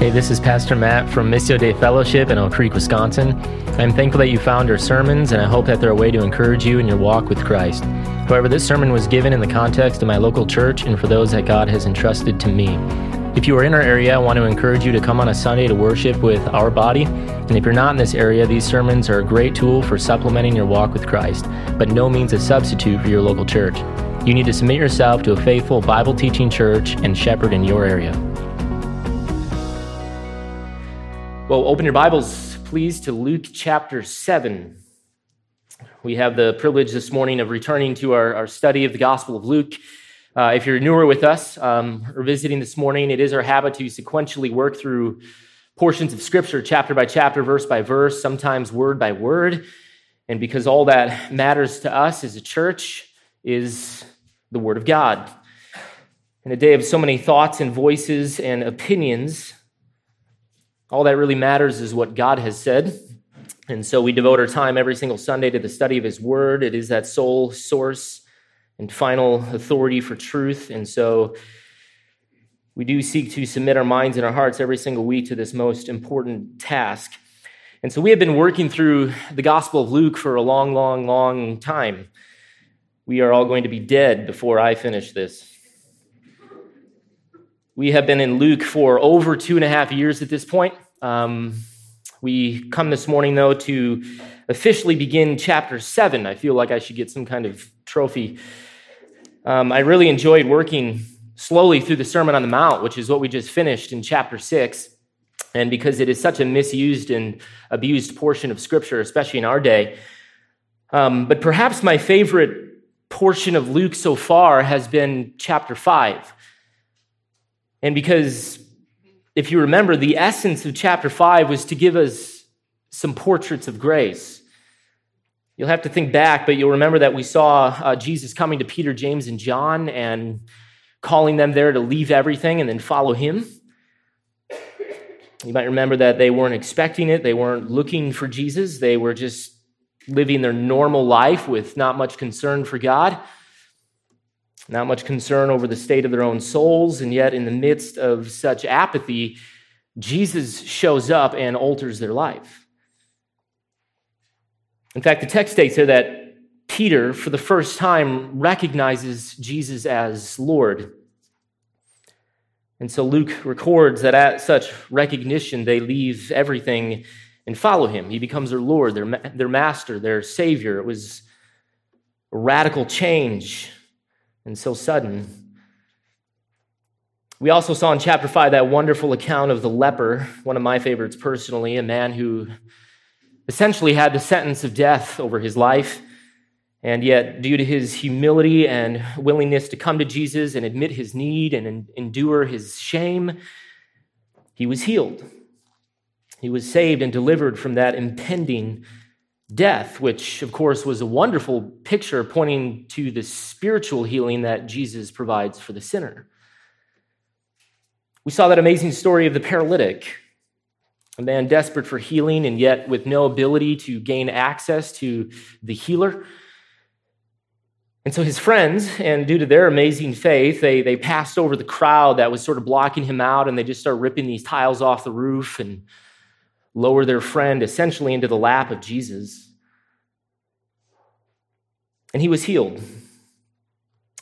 Hey, this is Pastor Matt from Missio Dei Fellowship in Oak Creek, Wisconsin. I'm thankful that you found our sermons, and I hope that they're a way to encourage you in your walk with Christ. However, this sermon was given in the context of my local church and for those that God has entrusted to me. If you are in our area, I want to encourage you to come on a Sunday to worship with our body. And if you're not in this area, these sermons are a great tool for supplementing your walk with Christ, but no means a substitute for your local church. You need to submit yourself to a faithful Bible teaching church and shepherd in your area. Well, open your Bibles, please, to Luke chapter 7. We have the privilege this morning of returning to our, our study of the Gospel of Luke. Uh, if you're newer with us um, or visiting this morning, it is our habit to sequentially work through portions of Scripture, chapter by chapter, verse by verse, sometimes word by word. And because all that matters to us as a church is the Word of God. In a day of so many thoughts and voices and opinions, all that really matters is what God has said. And so we devote our time every single Sunday to the study of His Word. It is that sole source and final authority for truth. And so we do seek to submit our minds and our hearts every single week to this most important task. And so we have been working through the Gospel of Luke for a long, long, long time. We are all going to be dead before I finish this. We have been in Luke for over two and a half years at this point. Um, we come this morning, though, to officially begin chapter seven. I feel like I should get some kind of trophy. Um, I really enjoyed working slowly through the Sermon on the Mount, which is what we just finished in chapter six. And because it is such a misused and abused portion of Scripture, especially in our day. Um, but perhaps my favorite portion of Luke so far has been chapter five. And because if you remember, the essence of chapter 5 was to give us some portraits of grace. You'll have to think back, but you'll remember that we saw uh, Jesus coming to Peter, James, and John and calling them there to leave everything and then follow him. You might remember that they weren't expecting it, they weren't looking for Jesus, they were just living their normal life with not much concern for God not much concern over the state of their own souls, and yet in the midst of such apathy, Jesus shows up and alters their life. In fact, the text states here that Peter, for the first time, recognizes Jesus as Lord. And so Luke records that at such recognition, they leave everything and follow him. He becomes their Lord, their, their master, their Savior. It was a radical change and so sudden. We also saw in chapter 5 that wonderful account of the leper, one of my favorites personally, a man who essentially had the sentence of death over his life. And yet, due to his humility and willingness to come to Jesus and admit his need and endure his shame, he was healed. He was saved and delivered from that impending death, which of course was a wonderful picture pointing to the spiritual healing that Jesus provides for the sinner. We saw that amazing story of the paralytic, a man desperate for healing and yet with no ability to gain access to the healer. And so his friends, and due to their amazing faith, they, they passed over the crowd that was sort of blocking him out and they just started ripping these tiles off the roof and lower their friend essentially into the lap of Jesus. And he was healed.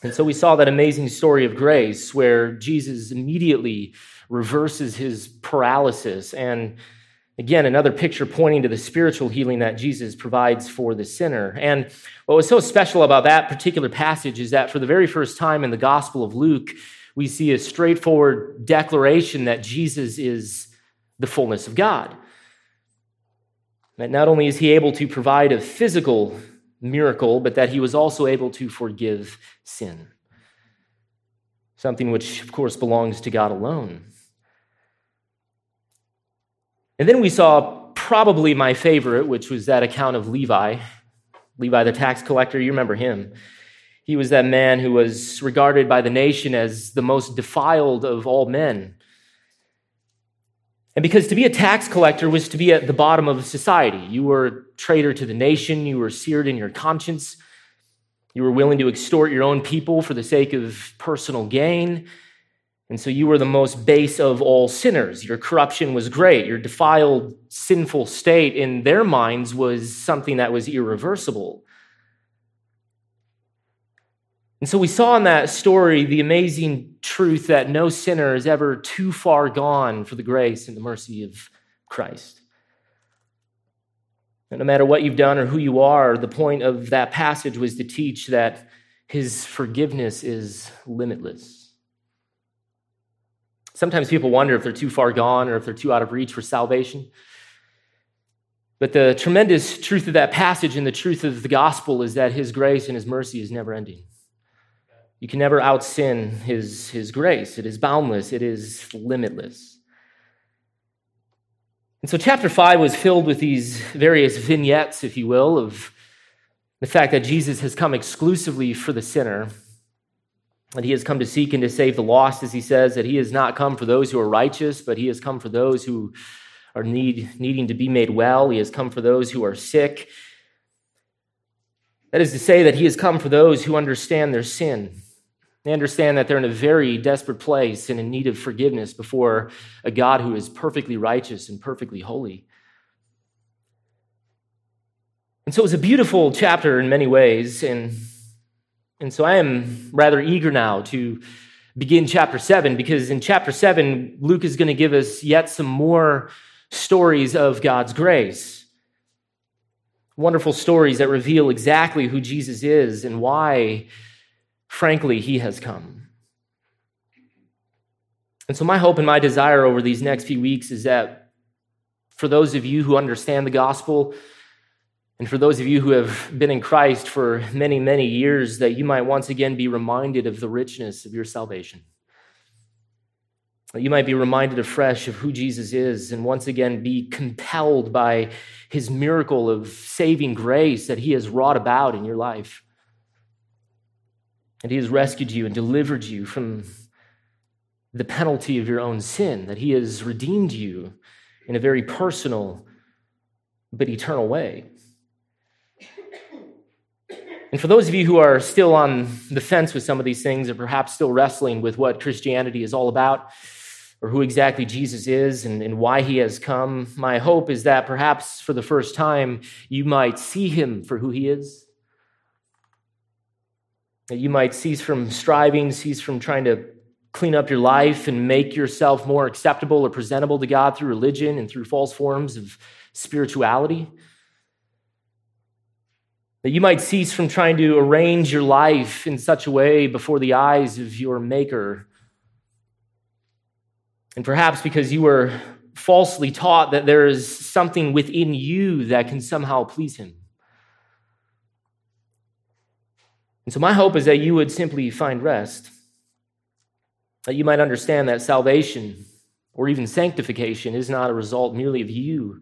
And so we saw that amazing story of grace where Jesus immediately reverses his paralysis. And again, another picture pointing to the spiritual healing that Jesus provides for the sinner. And what was so special about that particular passage is that for the very first time in the Gospel of Luke, we see a straightforward declaration that Jesus is the fullness of God. That not only is he able to provide a physical miracle, but that he was also able to forgive sin. Something which, of course, belongs to God alone. And then we saw probably my favorite, which was that account of Levi, Levi the tax collector. You remember him. He was that man who was regarded by the nation as the most defiled of all men. And because to be a tax collector was to be at the bottom of society, you were a traitor to the nation, you were seared in your conscience, you were willing to extort your own people for the sake of personal gain. And so you were the most base of all sinners. Your corruption was great. Your defiled, sinful state in their minds was something that was irreversible. And so we saw in that story the amazing truth that no sinner is ever too far gone for the grace and the mercy of Christ. And no matter what you've done or who you are, the point of that passage was to teach that his forgiveness is limitless. Sometimes people wonder if they're too far gone or if they're too out of reach for salvation. But the tremendous truth of that passage and the truth of the gospel is that his grace and his mercy is never ending. You can never out sin his, his grace. It is boundless, it is limitless. And so, chapter 5 was filled with these various vignettes, if you will, of the fact that Jesus has come exclusively for the sinner, that he has come to seek and to save the lost, as he says, that he has not come for those who are righteous, but he has come for those who are need, needing to be made well. He has come for those who are sick. That is to say, that he has come for those who understand their sin they understand that they're in a very desperate place and in need of forgiveness before a God who is perfectly righteous and perfectly holy. And so it was a beautiful chapter in many ways. And, and so I am rather eager now to begin chapter 7 because in chapter 7, Luke is going to give us yet some more stories of God's grace. Wonderful stories that reveal exactly who Jesus is and why Frankly, he has come. And so, my hope and my desire over these next few weeks is that for those of you who understand the gospel, and for those of you who have been in Christ for many, many years, that you might once again be reminded of the richness of your salvation. That you might be reminded afresh of who Jesus is and once again be compelled by his miracle of saving grace that he has wrought about in your life. And he has rescued you and delivered you from the penalty of your own sin, that he has redeemed you in a very personal but eternal way. And for those of you who are still on the fence with some of these things, or perhaps still wrestling with what Christianity is all about, or who exactly Jesus is and, and why he has come, my hope is that perhaps for the first time you might see him for who he is that you might cease from striving, cease from trying to clean up your life and make yourself more acceptable or presentable to God through religion and through false forms of spirituality. That you might cease from trying to arrange your life in such a way before the eyes of your Maker. And perhaps because you were falsely taught that there is something within you that can somehow please Him. And so, my hope is that you would simply find rest, that you might understand that salvation or even sanctification is not a result merely of you,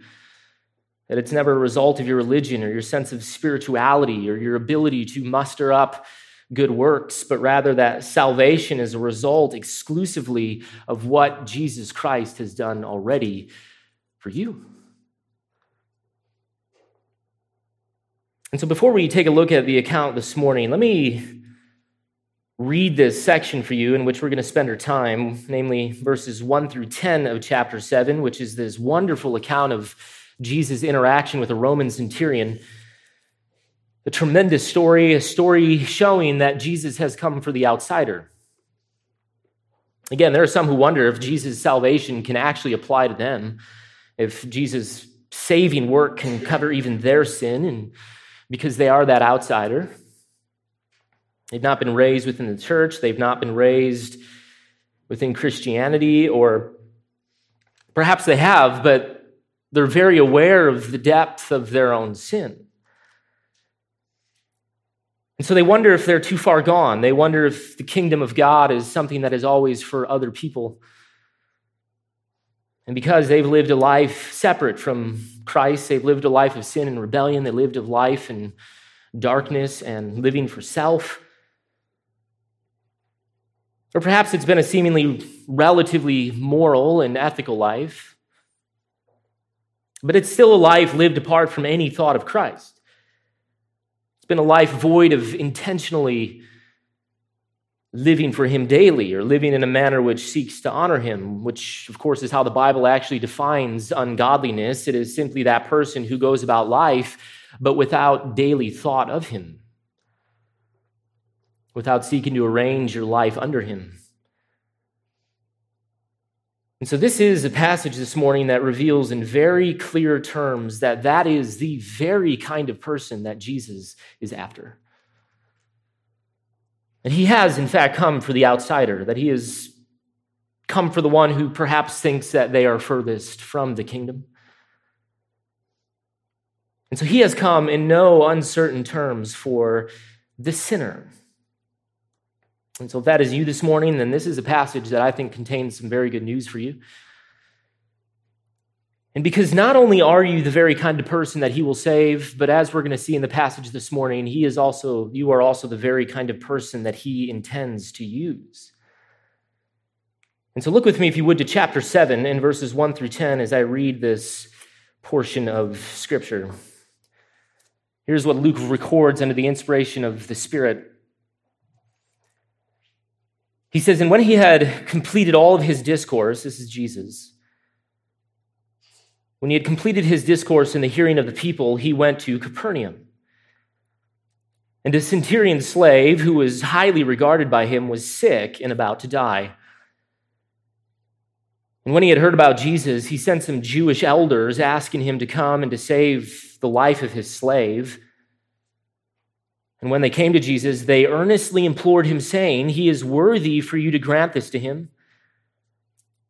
that it's never a result of your religion or your sense of spirituality or your ability to muster up good works, but rather that salvation is a result exclusively of what Jesus Christ has done already for you. And so before we take a look at the account this morning, let me read this section for you in which we're going to spend our time, namely verses 1 through 10 of chapter 7, which is this wonderful account of Jesus' interaction with a Roman centurion. A tremendous story, a story showing that Jesus has come for the outsider. Again, there are some who wonder if Jesus' salvation can actually apply to them, if Jesus' saving work can cover even their sin. And because they are that outsider. They've not been raised within the church, they've not been raised within Christianity, or perhaps they have, but they're very aware of the depth of their own sin. And so they wonder if they're too far gone. They wonder if the kingdom of God is something that is always for other people. And because they've lived a life separate from Christ, they've lived a life of sin and rebellion, they lived a life in darkness and living for self. Or perhaps it's been a seemingly relatively moral and ethical life, but it's still a life lived apart from any thought of Christ. It's been a life void of intentionally living for him daily or living in a manner which seeks to honor him, which, of course, is how the Bible actually defines ungodliness. It is simply that person who goes about life but without daily thought of him, without seeking to arrange your life under him. And so, this is a passage this morning that reveals in very clear terms that that is the very kind of person that Jesus is after. And he has, in fact, come for the outsider, that he has come for the one who perhaps thinks that they are furthest from the kingdom. And so he has come in no uncertain terms for the sinner. And so, if that is you this morning, then this is a passage that I think contains some very good news for you. And because not only are you the very kind of person that he will save, but as we're going to see in the passage this morning, he is also you are also the very kind of person that he intends to use. And so look with me if you would to chapter 7 in verses 1 through 10 as I read this portion of scripture. Here's what Luke records under the inspiration of the Spirit. He says, And when he had completed all of his discourse, this is Jesus, when he had completed his discourse in the hearing of the people, he went to Capernaum. And a centurion slave, who was highly regarded by him, was sick and about to die. And when he had heard about Jesus, he sent some Jewish elders asking him to come and to save the life of his slave. And when they came to Jesus, they earnestly implored him, saying, He is worthy for you to grant this to him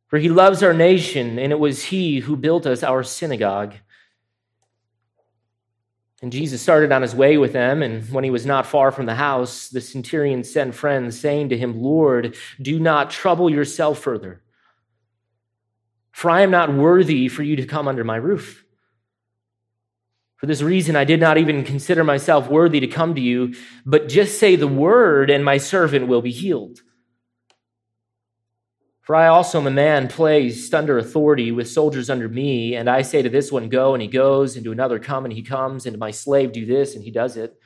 for he loves our nation, and it was he who built us our synagogue. And Jesus started on his way with them, and when he was not far from the house, the centurion sent friends, saying to him, Lord, do not trouble yourself further, for I am not worthy for you to come under my roof. For this reason, I did not even consider myself worthy to come to you, but just say the word, and my servant will be healed. For I also am a man placed under authority with soldiers under me, and I say to this one, Go, and he goes, and to another, Come, and he comes, and to my slave, Do this, and he does it.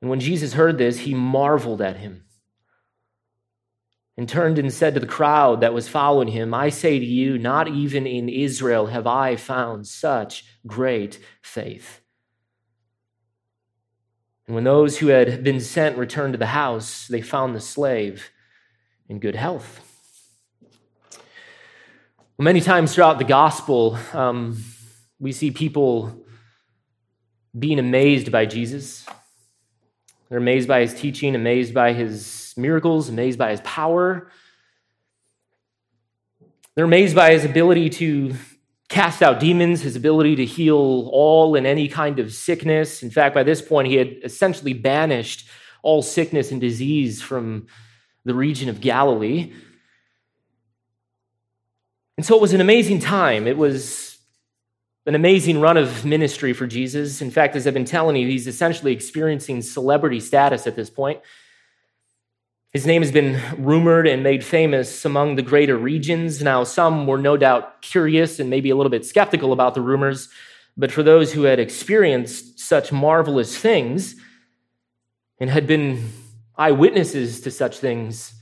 And when Jesus heard this, he marveled at him and turned and said to the crowd that was following him, I say to you, not even in Israel have I found such great faith. And when those who had been sent returned to the house, they found the slave in good health. Many times throughout the gospel, um, we see people being amazed by Jesus. They're amazed by his teaching, amazed by his miracles, amazed by his power. They're amazed by his ability to cast out demons, his ability to heal all and any kind of sickness. In fact, by this point, he had essentially banished all sickness and disease from the region of Galilee. And so it was an amazing time. It was an amazing run of ministry for Jesus. In fact, as I've been telling you, he's essentially experiencing celebrity status at this point. His name has been rumored and made famous among the greater regions. Now, some were no doubt curious and maybe a little bit skeptical about the rumors, but for those who had experienced such marvelous things and had been eyewitnesses to such things.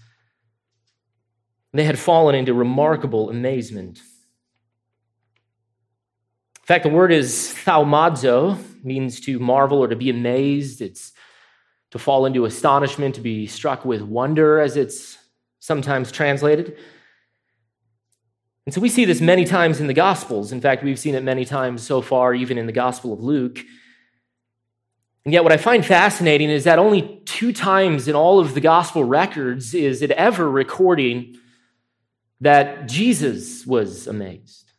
They had fallen into remarkable amazement. In fact, the word is thaumazo, means to marvel or to be amazed. It's to fall into astonishment, to be struck with wonder, as it's sometimes translated. And so we see this many times in the Gospels. In fact, we've seen it many times so far, even in the Gospel of Luke. And yet, what I find fascinating is that only two times in all of the gospel records is it ever recording that Jesus was amazed.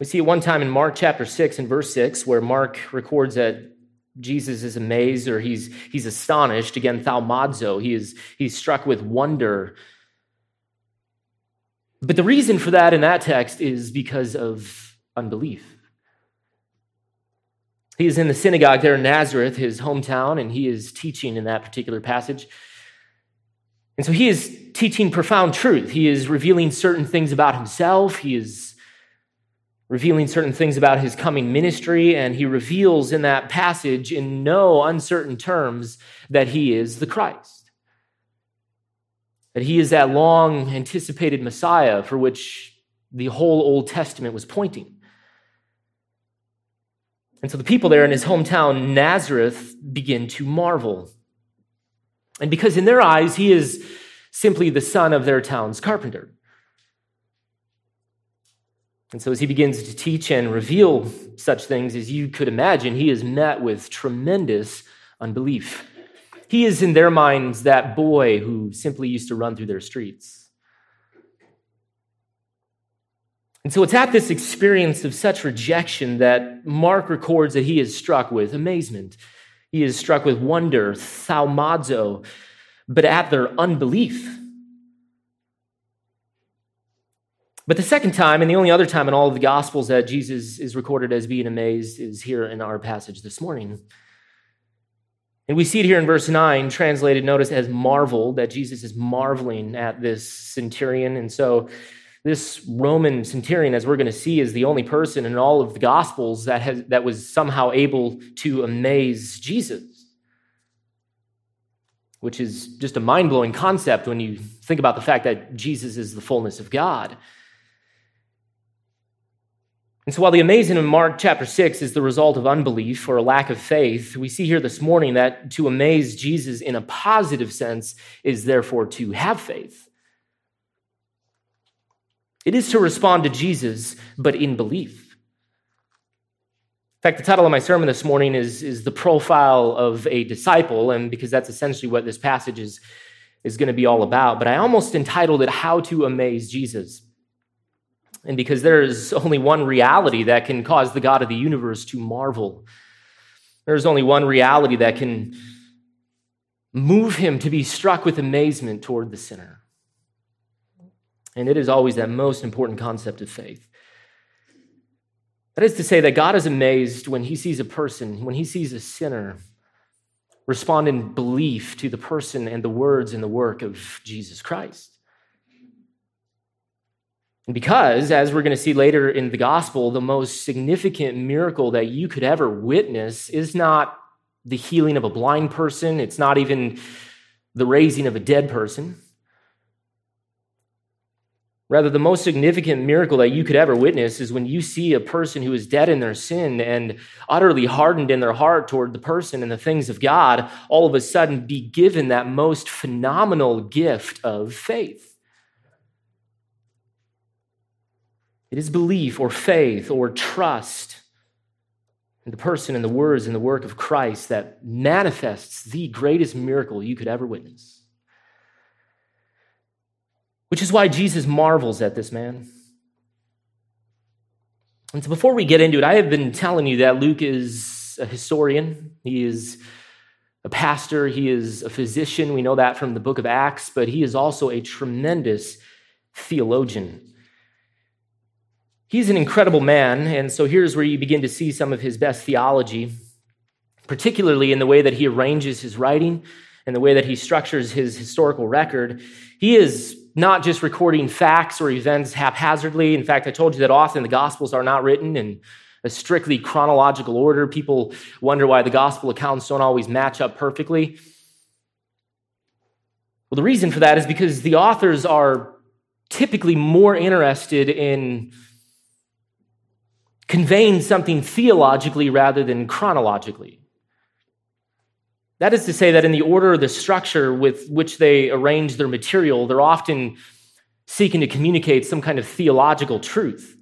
We see it one time in Mark chapter 6 and verse 6, where Mark records that Jesus is amazed or he's, he's astonished. Again, thaumazo, he is, he's struck with wonder. But the reason for that in that text is because of unbelief. He is in the synagogue there in Nazareth, his hometown, and he is teaching in that particular passage. And so he is teaching profound truth. He is revealing certain things about himself. He is revealing certain things about his coming ministry, and he reveals in that passage in no uncertain terms that he is the Christ. That he is that long anticipated Messiah for which the whole Old Testament was pointing. And so the people there in his hometown, Nazareth, begin to marvel. And because in their eyes, he is simply the son of their town's carpenter. And so, as he begins to teach and reveal such things as you could imagine, he is met with tremendous unbelief. He is, in their minds, that boy who simply used to run through their streets. And so, it's at this experience of such rejection that Mark records that he is struck with amazement. He is struck with wonder, thaumazo, but at their unbelief. But the second time, and the only other time in all of the Gospels that Jesus is recorded as being amazed, is here in our passage this morning. And we see it here in verse 9, translated, notice, as marvel, that Jesus is marveling at this centurion. And so, this Roman centurion, as we're going to see, is the only person in all of the Gospels that, has, that was somehow able to amaze Jesus, which is just a mind blowing concept when you think about the fact that Jesus is the fullness of God. And so, while the amazing in Mark chapter 6 is the result of unbelief or a lack of faith, we see here this morning that to amaze Jesus in a positive sense is therefore to have faith. It is to respond to Jesus, but in belief. In fact, the title of my sermon this morning is, is The Profile of a Disciple, and because that's essentially what this passage is, is going to be all about. But I almost entitled it How to Amaze Jesus. And because there is only one reality that can cause the God of the universe to marvel, there's only one reality that can move him to be struck with amazement toward the sinner. And it is always that most important concept of faith. That is to say, that God is amazed when he sees a person, when he sees a sinner respond in belief to the person and the words and the work of Jesus Christ. Because, as we're going to see later in the gospel, the most significant miracle that you could ever witness is not the healing of a blind person, it's not even the raising of a dead person. Rather, the most significant miracle that you could ever witness is when you see a person who is dead in their sin and utterly hardened in their heart toward the person and the things of God, all of a sudden be given that most phenomenal gift of faith. It is belief or faith or trust in the person and the words and the work of Christ that manifests the greatest miracle you could ever witness. Which is why Jesus marvels at this man. And so before we get into it, I have been telling you that Luke is a historian. He is a pastor. He is a physician. We know that from the book of Acts, but he is also a tremendous theologian. He's an incredible man, and so here's where you begin to see some of his best theology, particularly in the way that he arranges his writing and the way that he structures his historical record. He is not just recording facts or events haphazardly. In fact, I told you that often the Gospels are not written in a strictly chronological order. People wonder why the Gospel accounts don't always match up perfectly. Well, the reason for that is because the authors are typically more interested in conveying something theologically rather than chronologically. That is to say, that in the order or the structure with which they arrange their material, they're often seeking to communicate some kind of theological truth.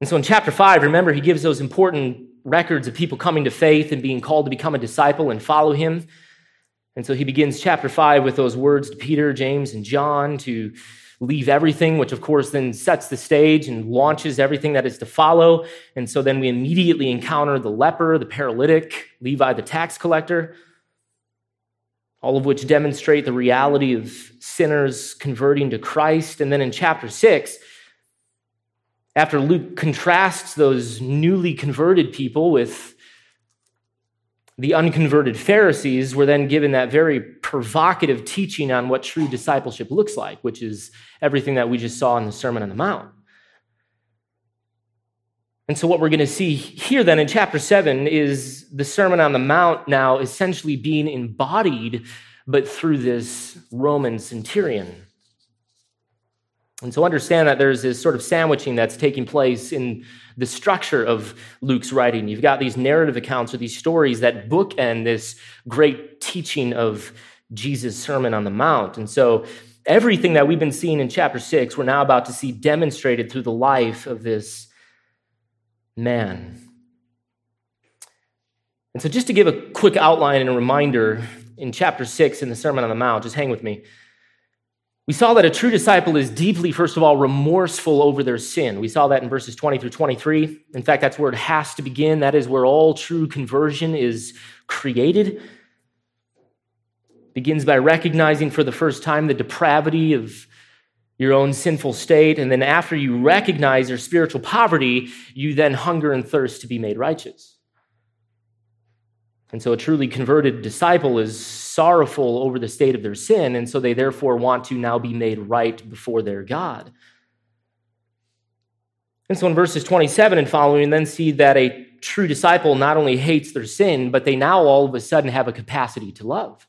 And so in chapter 5, remember, he gives those important records of people coming to faith and being called to become a disciple and follow him. And so he begins chapter 5 with those words to Peter, James, and John to leave everything, which of course then sets the stage and launches everything that is to follow. And so then we immediately encounter the leper, the paralytic, Levi the tax collector, all of which demonstrate the reality of sinners converting to Christ. And then in chapter six, after Luke contrasts those newly converted people with the unconverted Pharisees were then given that very provocative teaching on what true discipleship looks like, which is everything that we just saw in the Sermon on the Mount. And so, what we're going to see here then in chapter 7 is the Sermon on the Mount now essentially being embodied, but through this Roman centurion. And so, understand that there's this sort of sandwiching that's taking place in the structure of Luke's writing. You've got these narrative accounts or these stories that bookend this great teaching of Jesus' Sermon on the Mount. And so, everything that we've been seeing in chapter 6, we're now about to see demonstrated through the life of this man. And so, just to give a quick outline and a reminder, in chapter 6 in the Sermon on the Mount, just hang with me. We saw that a true disciple is deeply, first of all, remorseful over their sin. We saw that in verses 20 through 23. In fact, that's where it has to begin. That is where all true conversion is created. begins by recognizing for the first time the depravity of your own sinful state. And then after you recognize your spiritual poverty, you then hunger and thirst to be made righteous. And so a truly converted disciple is sorrowful over the state of their sin, and so they therefore want to now be made right before their God. And so in verses 27 and following, we then see that a true disciple not only hates their sin, but they now all of a sudden have a capacity to love.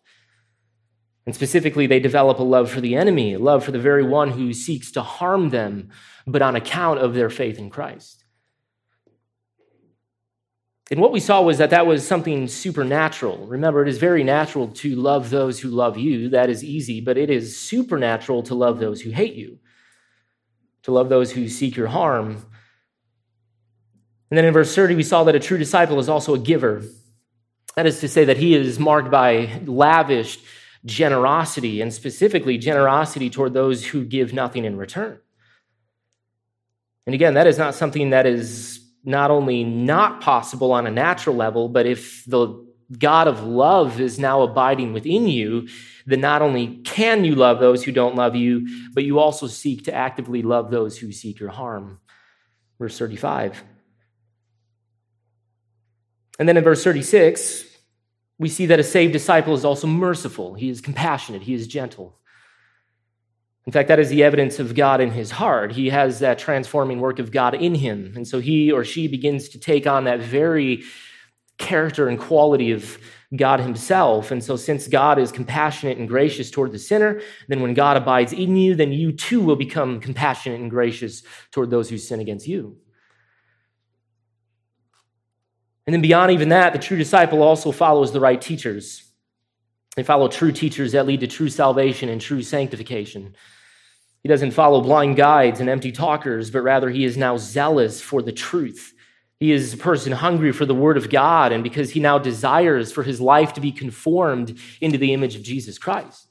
And specifically, they develop a love for the enemy, a love for the very one who seeks to harm them, but on account of their faith in Christ. And what we saw was that that was something supernatural. Remember, it is very natural to love those who love you. That is easy, but it is supernatural to love those who hate you, to love those who seek your harm. And then in verse 30, we saw that a true disciple is also a giver. That is to say, that he is marked by lavish generosity, and specifically generosity toward those who give nothing in return. And again, that is not something that is not only not possible on a natural level, but if the God of love is now abiding within you, then not only can you love those who don't love you, but you also seek to actively love those who seek your harm. Verse 35. And then in verse 36, we see that a saved disciple is also merciful, he is compassionate, he is gentle. In fact, that is the evidence of God in his heart. He has that transforming work of God in him. And so he or she begins to take on that very character and quality of God himself. And so, since God is compassionate and gracious toward the sinner, then when God abides in you, then you too will become compassionate and gracious toward those who sin against you. And then beyond even that, the true disciple also follows the right teachers. They follow true teachers that lead to true salvation and true sanctification. He doesn't follow blind guides and empty talkers, but rather he is now zealous for the truth. He is a person hungry for the word of God, and because he now desires for his life to be conformed into the image of Jesus Christ.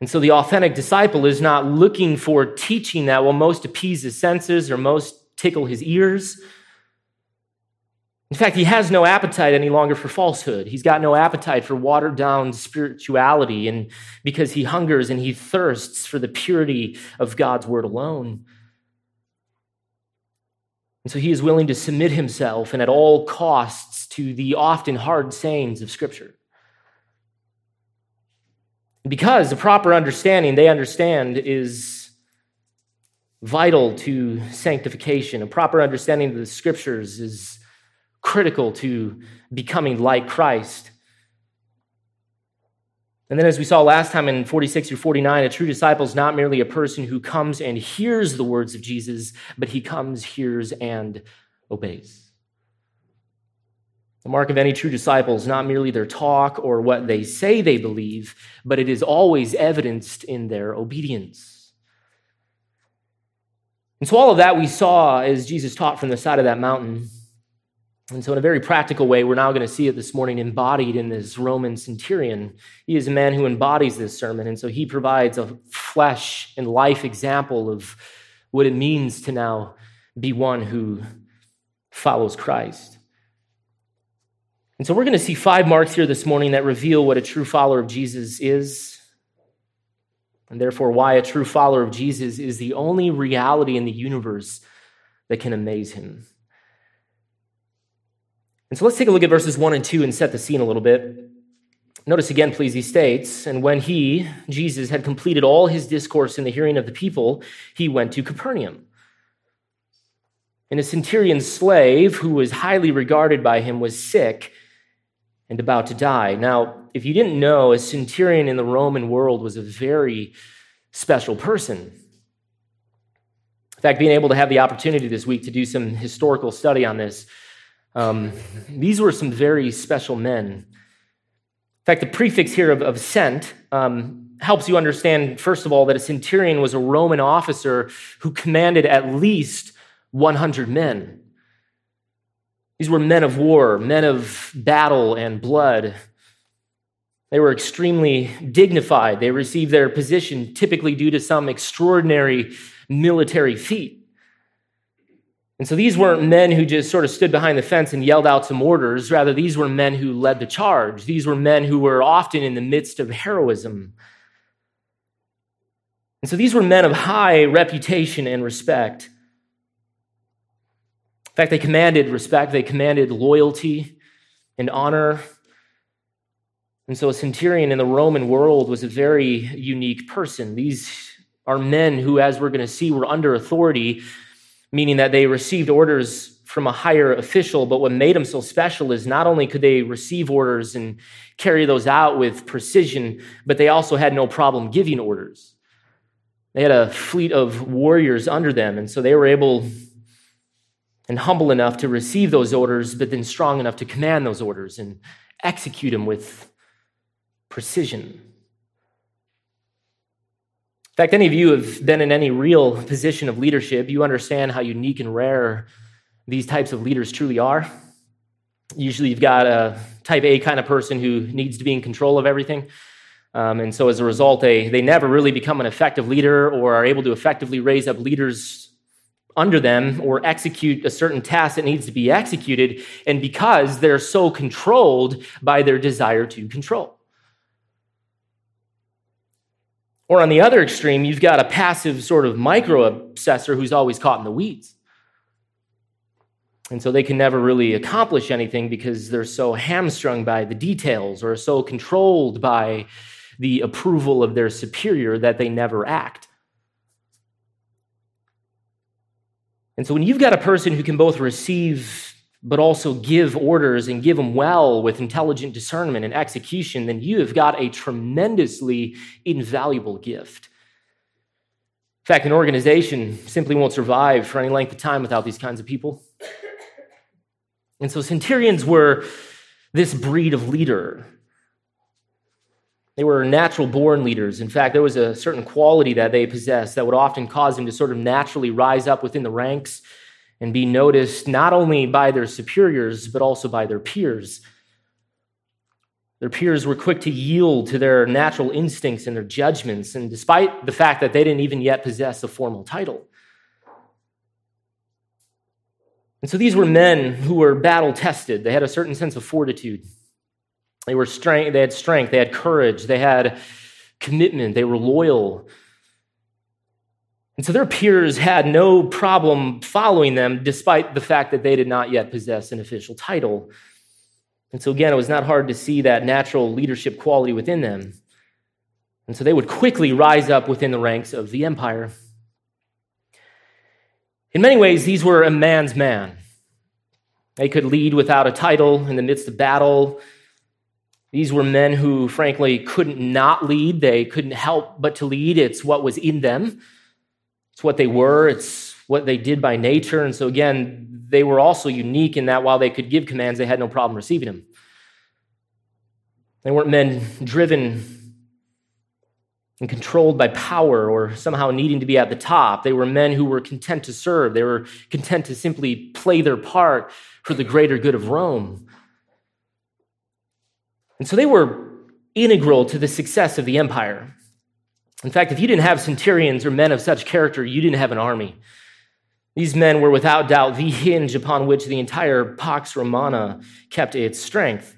And so the authentic disciple is not looking for teaching that will most appease his senses or most tickle his ears in fact, he has no appetite any longer for falsehood. He's got no appetite for watered down spirituality, and because he hungers and he thirsts for the purity of God's word alone. And so he is willing to submit himself and at all costs to the often hard sayings of Scripture. Because the proper understanding they understand is vital to sanctification. A proper understanding of the Scriptures is critical to becoming like Christ. And then, as we saw last time in 46 through 49, a true disciple is not merely a person who comes and hears the words of Jesus, but he comes, hears, and obeys. The mark of any true disciple is not merely their talk or what they say they believe, but it is always evidenced in their obedience. And so, all of that we saw as Jesus taught from the side of that mountain. And so, in a very practical way, we're now going to see it this morning embodied in this Roman centurion. He is a man who embodies this sermon. And so, he provides a flesh and life example of what it means to now be one who follows Christ. And so, we're going to see five marks here this morning that reveal what a true follower of Jesus is, and therefore why a true follower of Jesus is the only reality in the universe that can amaze him. And so let's take a look at verses 1 and 2 and set the scene a little bit. Notice again, please, he states, And when he, Jesus, had completed all his discourse in the hearing of the people, he went to Capernaum. And a centurion slave who was highly regarded by him was sick and about to die. Now, if you didn't know, a centurion in the Roman world was a very special person. In fact, being able to have the opportunity this week to do some historical study on this, um, these were some very special men. In fact, the prefix here of, of sent um, helps you understand, first of all, that a centurion was a Roman officer who commanded at least 100 men. These were men of war, men of battle and blood. They were extremely dignified. They received their position typically due to some extraordinary military feat. And so these weren't men who just sort of stood behind the fence and yelled out some orders. Rather, these were men who led the charge. These were men who were often in the midst of heroism. And so these were men of high reputation and respect. In fact, they commanded respect, they commanded loyalty and honor. And so a centurion in the Roman world was a very unique person. These are men who, as we're going to see, were under authority, meaning that they received orders from a higher official. But what made them so special is not only could they receive orders and carry those out with precision, but they also had no problem giving orders. They had a fleet of warriors under them, and so they were able and humble enough to receive those orders, but then strong enough to command those orders and execute them with precision. In fact, any of you have been in any real position of leadership, you understand how unique and rare these types of leaders truly are. Usually, you've got a type A kind of person who needs to be in control of everything. Um, and so, as a result, they, they never really become an effective leader or are able to effectively raise up leaders under them or execute a certain task that needs to be executed, and because they're so controlled by their desire to control. Or on the other extreme, you've got a passive sort of micro obsessor who's always caught in the weeds. And so they can never really accomplish anything because they're so hamstrung by the details or so controlled by the approval of their superior that they never act. And so when you've got a person who can both receive but also give orders and give them well with intelligent discernment and execution, then you have got a tremendously invaluable gift. In fact, an organization simply won't survive for any length of time without these kinds of people. And so centurions were this breed of leader they were natural born leaders. In fact, there was a certain quality that they possessed that would often cause them to sort of naturally rise up within the ranks and be noticed not only by their superiors, but also by their peers. Their peers were quick to yield to their natural instincts and their judgments, and despite the fact that they didn't even yet possess a formal title. And so these were men who were battle tested. They had a certain sense of fortitude. They were strength, they had strength, they had courage, they had commitment, they were loyal. And so their peers had no problem following them despite the fact that they did not yet possess an official title. And so again, it was not hard to see that natural leadership quality within them. And so they would quickly rise up within the ranks of the empire. In many ways, these were a man's man. They could lead without a title in the midst of battle. These were men who, frankly, couldn't not lead. They couldn't help but to lead. It's what was in them, it's what they were, it's what they did by nature. And so, again, they were also unique in that while they could give commands, they had no problem receiving them. They weren't men driven and controlled by power or somehow needing to be at the top. They were men who were content to serve. They were content to simply play their part for the greater good of Rome. And so they were integral to the success of the empire. In fact, if you didn't have centurions or men of such character, you didn't have an army. These men were without doubt the hinge upon which the entire Pax Romana kept its strength.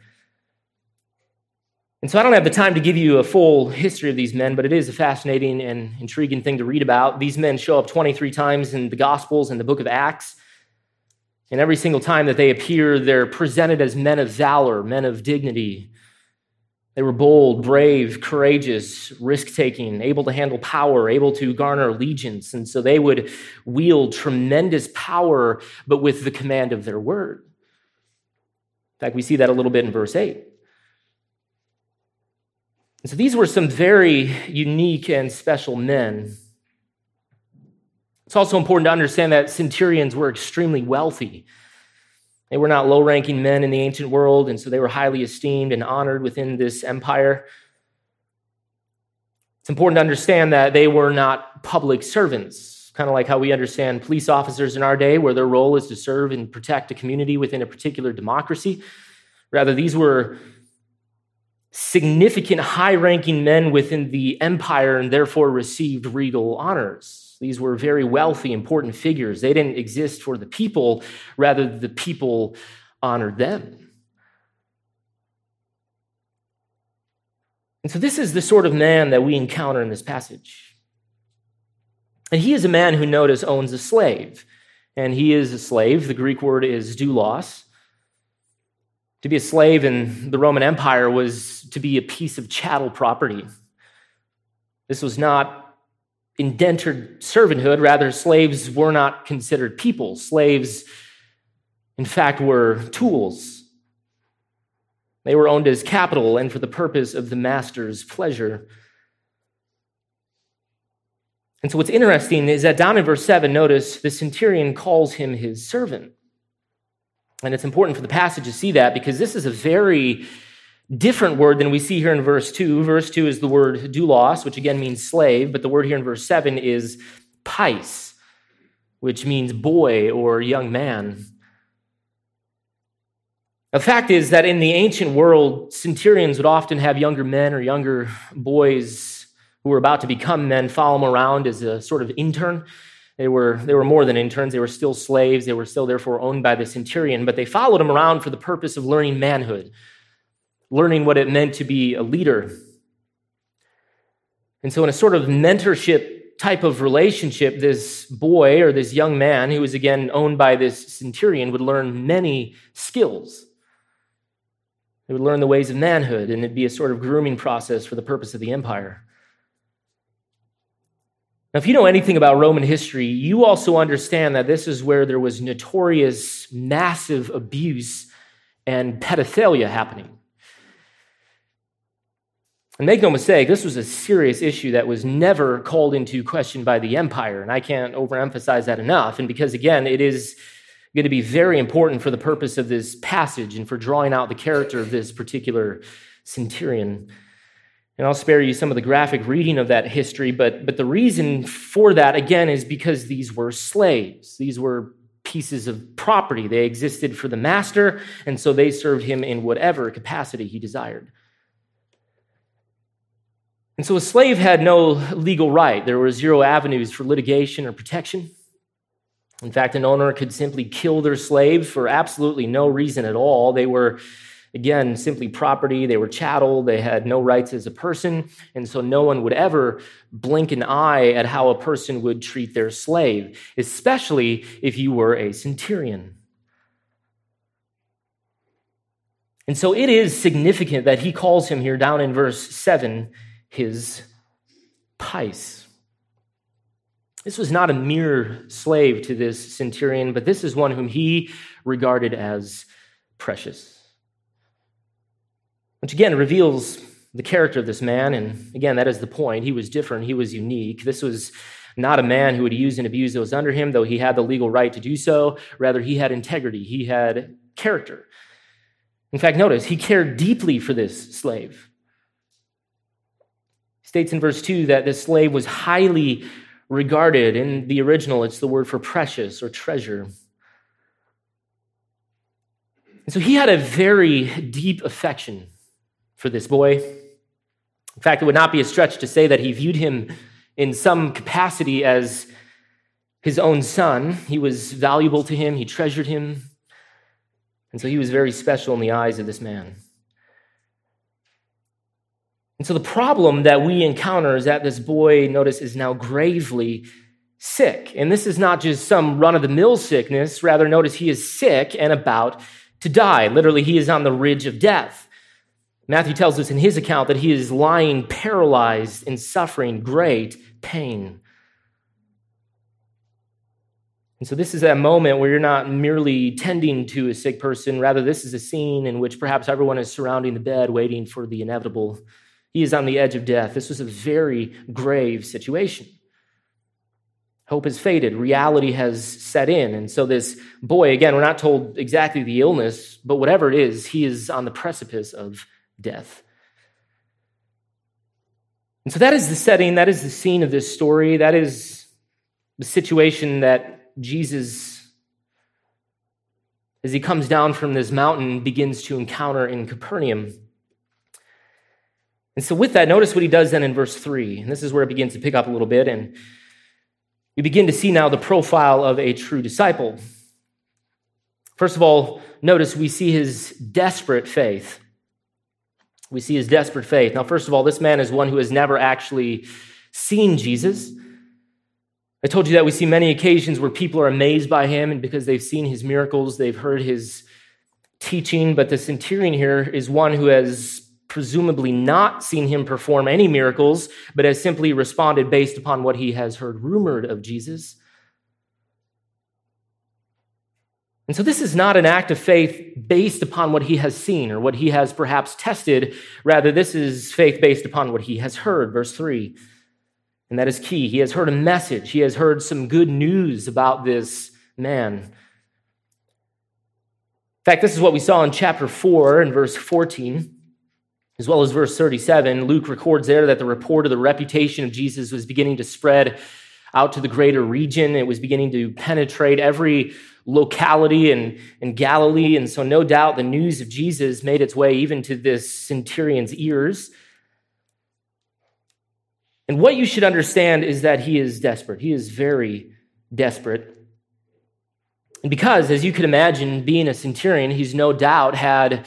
And so I don't have the time to give you a full history of these men, but it is a fascinating and intriguing thing to read about. These men show up 23 times in the Gospels and the book of Acts. And every single time that they appear, they're presented as men of valor, men of dignity, They were bold, brave, courageous, risk taking, able to handle power, able to garner allegiance. And so they would wield tremendous power, but with the command of their word. In fact, we see that a little bit in verse 8. And so these were some very unique and special men. It's also important to understand that centurions were extremely wealthy. They were not low ranking men in the ancient world, and so they were highly esteemed and honored within this empire. It's important to understand that they were not public servants, kind of like how we understand police officers in our day, where their role is to serve and protect a community within a particular democracy. Rather, these were significant high ranking men within the empire and therefore received regal honors. These were very wealthy, important figures. They didn't exist for the people, rather, the people honored them. And so, this is the sort of man that we encounter in this passage. And he is a man who, notice, owns a slave. And he is a slave. The Greek word is doulos. To be a slave in the Roman Empire was to be a piece of chattel property. This was not indentured servanthood. Rather, slaves were not considered people. Slaves, in fact, were tools. They were owned as capital and for the purpose of the master's pleasure. And so, what's interesting is that down in verse 7, notice the centurion calls him his servant. And it's important for the passage to see that because this is a very different word than we see here in verse 2. Verse 2 is the word doulos, which again means slave, but the word here in verse 7 is pais, which means boy or young man. The fact is that in the ancient world, centurions would often have younger men or younger boys who were about to become men follow them around as a sort of intern. They were, they were more than interns, they were still slaves, they were still therefore owned by the centurion, but they followed him around for the purpose of learning manhood, learning what it meant to be a leader. And so, in a sort of mentorship type of relationship, this boy or this young man, who was again owned by this centurion, would learn many skills. They would learn the ways of manhood, and it'd be a sort of grooming process for the purpose of the empire. Now, if you know anything about Roman history, you also understand that this is where there was notorious, massive abuse and pedophilia happening. And make no mistake, this was a serious issue that was never called into question by the empire. And I can't overemphasize that enough. And because, again, it is going to be very important for the purpose of this passage and for drawing out the character of this particular centurion. And I'll spare you some of the graphic reading of that history, but, but the reason for that, again, is because these were slaves. These were pieces of property. They existed for the master, and so they served him in whatever capacity he desired. And so a slave had no legal right. There were zero avenues for litigation or protection. In fact, an owner could simply kill their slave for absolutely no reason at all. They were, again, simply property. They were chattel. They had no rights as a person. And so no one would ever blink an eye at how a person would treat their slave, especially if you were a centurion. And so it is significant that he calls him here down in verse 7 his pais. This was not a mere slave to this centurion, but this is one whom he regarded as precious. Which again reveals the character of this man. And again, that is the point. He was different, he was unique. This was not a man who would use and abuse those under him, though he had the legal right to do so. Rather, he had integrity, he had character. In fact, notice, he cared deeply for this slave states in verse 2 that this slave was highly regarded. In the original, it's the word for precious or treasure. And so he had a very deep affection for this boy. In fact, it would not be a stretch to say that he viewed him in some capacity as his own son. He was valuable to him, he treasured him. And so he was very special in the eyes of this man. And so the problem that we encounter is that this boy, notice, is now gravely sick. And this is not just some run of the mill sickness. Rather, notice he is sick and about to die. Literally, he is on the ridge of death. Matthew tells us in his account that he is lying paralyzed and suffering great pain. And so, this is that moment where you're not merely tending to a sick person. Rather, this is a scene in which perhaps everyone is surrounding the bed, waiting for the inevitable. He is on the edge of death. This was a very grave situation. Hope has faded. Reality has set in. And so, this boy, again, we're not told exactly the illness, but whatever it is, he is on the precipice of death. And so, that is the setting, that is the scene of this story, that is the situation that Jesus, as he comes down from this mountain, begins to encounter in Capernaum. And so, with that, notice what he does then in verse 3. And this is where it begins to pick up a little bit. And we begin to see now the profile of a true disciple. First of all, notice we see his desperate faith. We see his desperate faith. Now, first of all, this man is one who has never actually seen Jesus. I told you that we see many occasions where people are amazed by him, and because they've seen his miracles, they've heard his teaching. But the centurion here is one who has presumably not seen him perform any miracles, but has simply responded based upon what he has heard rumored of Jesus. And so, this is not an act of faith based upon what he has seen or what he has perhaps tested. Rather, this is faith based upon what he has heard. Verse 3. And that is key. He has heard a message, he has heard some good news about this man. In fact, this is what we saw in chapter 4 and verse 14 as well as verse 37, Luke records there that the report of the reputation of Jesus was beginning to spread out to the greater region. It was beginning to penetrate every locality in, in Galilee. And so, no doubt, the news of Jesus made its way even to this centurion's ears. And what you should understand is that he is desperate. He is very desperate. And because, as you could imagine, being a centurion, he's no doubt had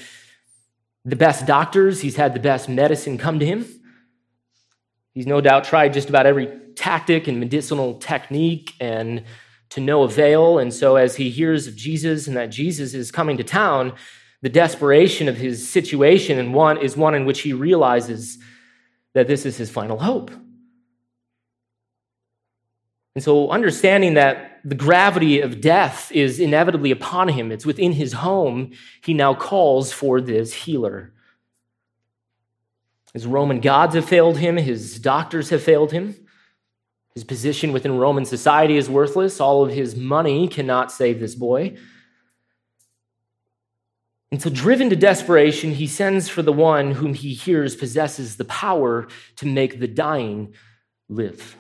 the best doctors, he's had the best medicine come to him. He's no doubt tried just about every tactic and medicinal technique and to no avail. And so, as he hears of Jesus and that Jesus is coming to town, the desperation of his situation and one is one in which he realizes that this is his final hope. And so, understanding that the gravity of death is inevitably upon him, it's within his home, he now calls for this healer. His Roman gods have failed him, his doctors have failed him. His position within Roman society is worthless. All of his money cannot save this boy. And so, driven to desperation, he sends for the one whom he hears possesses the power to make the dying live.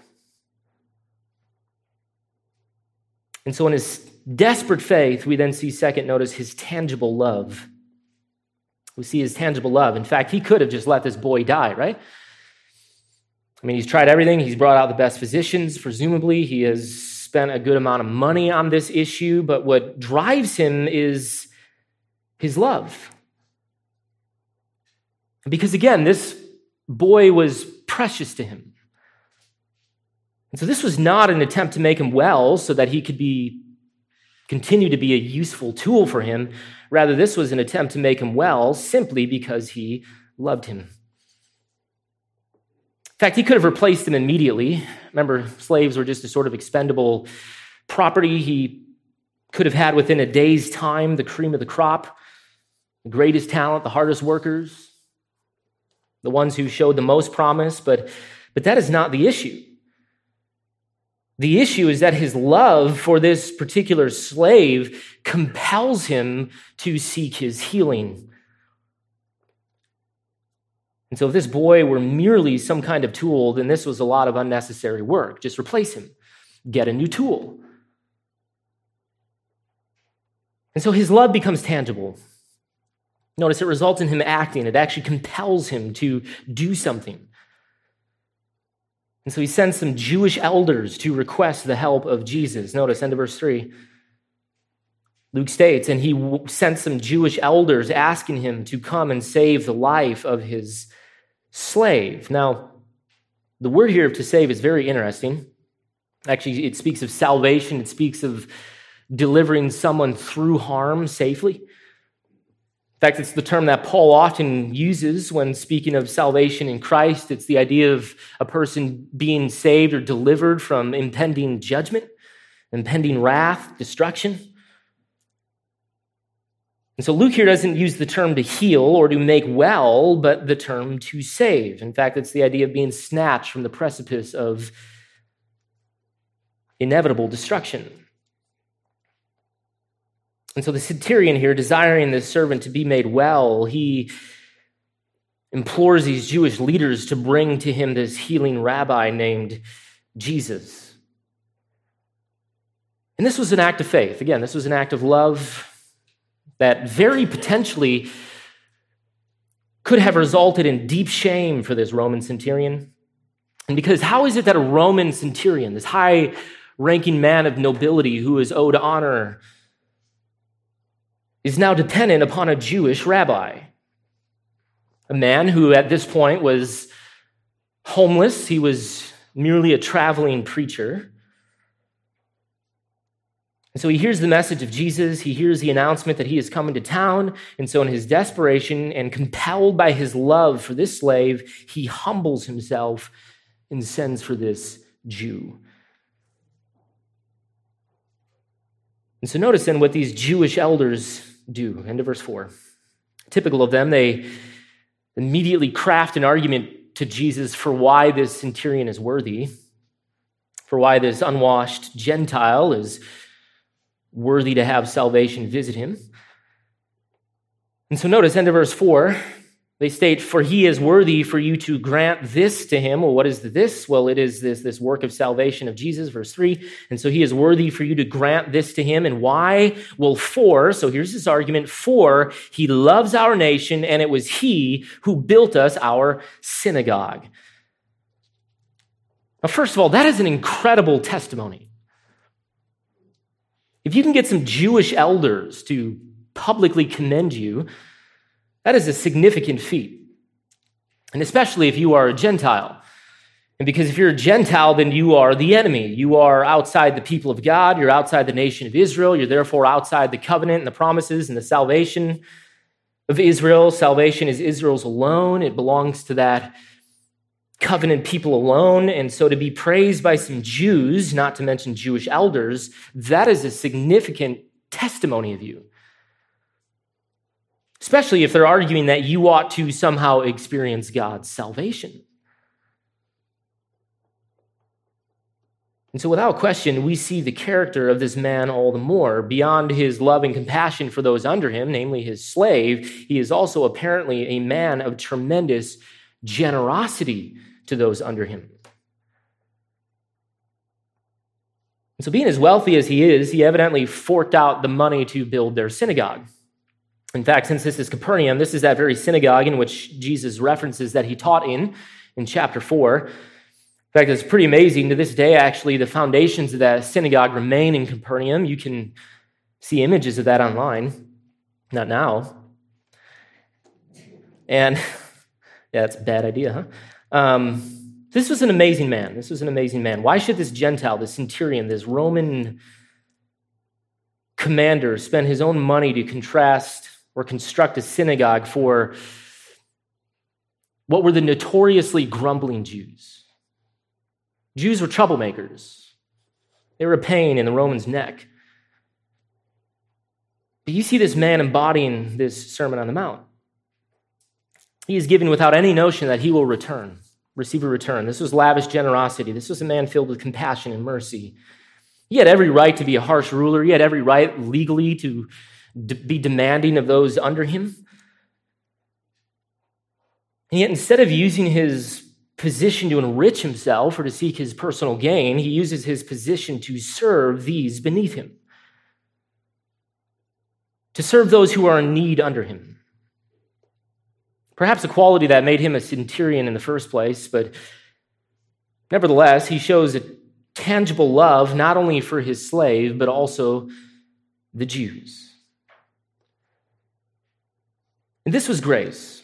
And so, in his desperate faith, we then see, second, notice his tangible love. We see his tangible love. In fact, he could have just let this boy die, right? I mean, he's tried everything. He's brought out the best physicians, presumably. He has spent a good amount of money on this issue. But what drives him is his love. Because again, this boy was precious to him. And so this was not an attempt to make him well so that he could be continue to be a useful tool for him. Rather, this was an attempt to make him well simply because he loved him. In fact, he could have replaced him immediately. Remember, slaves were just a sort of expendable property. He could have had within a day's time the cream of the crop, the greatest talent, the hardest workers, the ones who showed the most promise, but, but that is not the issue. The issue is that his love for this particular slave compels him to seek his healing. And so, if this boy were merely some kind of tool, then this was a lot of unnecessary work. Just replace him, get a new tool. And so, his love becomes tangible. Notice it results in him acting, it actually compels him to do something. And so he sends some Jewish elders to request the help of Jesus. Notice, end of verse 3. Luke states, and he sent some Jewish elders asking him to come and save the life of his slave. Now, the word here to save is very interesting. Actually, it speaks of salvation, it speaks of delivering someone through harm safely. In fact, it's the term that Paul often uses when speaking of salvation in Christ. It's the idea of a person being saved or delivered from impending judgment, impending wrath, destruction. And so Luke here doesn't use the term to heal or to make well, but the term to save. In fact, it's the idea of being snatched from the precipice of inevitable destruction. And so the centurion here, desiring this servant to be made well, he implores these Jewish leaders to bring to him this healing rabbi named Jesus. And this was an act of faith. Again, this was an act of love that very potentially could have resulted in deep shame for this Roman centurion. And because how is it that a Roman centurion, this high ranking man of nobility who is owed honor, is now dependent upon a Jewish rabbi? A man who at this point was homeless, he was merely a traveling preacher. And so he hears the message of Jesus. He hears the announcement that he is coming to town. And so, in his desperation and compelled by his love for this slave, he humbles himself and sends for this Jew. And so, notice then what these Jewish elders do. End of verse 4. Typical of them, they immediately craft an argument to Jesus for why this centurion is worthy, for why this unwashed Gentile is worthy to have salvation visit him. And so notice, end of verse 4, they state, For he is worthy for you to grant this to him. Well, what is this? Well, it is this, this work of salvation of Jesus, verse 3. And so he is worthy for you to grant this to him. And why? Well, for, so here's this argument, for he loves our nation, and it was he who built us our synagogue. Now, first of all, that is an incredible testimony. If you can get some Jewish elders to publicly commend you, that is a significant feat. And especially if you are a Gentile. And because if you're a Gentile, then you are the enemy. You are outside the people of God. You're outside the nation of Israel. You're therefore outside the covenant and the promises and the salvation of Israel. Salvation is Israel's alone. It belongs to that covenant people alone. And so to be praised by some Jews, not to mention Jewish elders, that is a significant testimony of you. Especially if they're arguing that you ought to somehow experience God's salvation. And so, without question, we see the character of this man all the more. Beyond his love and compassion for those under him, namely his slave, he is also apparently a man of tremendous generosity to those under him. And so, being as wealthy as he is, he evidently forked out the money to build their synagogue. In fact, since this is Capernaum, this is that very synagogue in which Jesus references that he taught in in chapter 4. In fact, it's pretty amazing. To this day, actually, the foundations of that synagogue remain in Capernaum. You can see images of that online. Not now. And yeah, that's a bad idea, huh? Um, this was an amazing man. This was an amazing man. Why should this Gentile, this centurion, this Roman commander spend his own money to contrast or construct a synagogue for what were the notoriously grumbling Jews? Jews were troublemakers. They were a pain in the Roman's neck. But you see this man embodying this Sermon on the Mount. He is given without any notion that he will return, receive a return. This was lavish generosity. This was a man filled with compassion and mercy. He had every right to be a harsh ruler. He had every right legally to be demanding of those under him. And yet, instead of using his position to enrich himself or to seek his personal gain, he uses his position to serve these beneath him, to serve those who are in need under him. Perhaps a quality that made him a centurion in the first place, but nevertheless, he shows a tangible love not only for his slave, but also the Jews. And this was grace.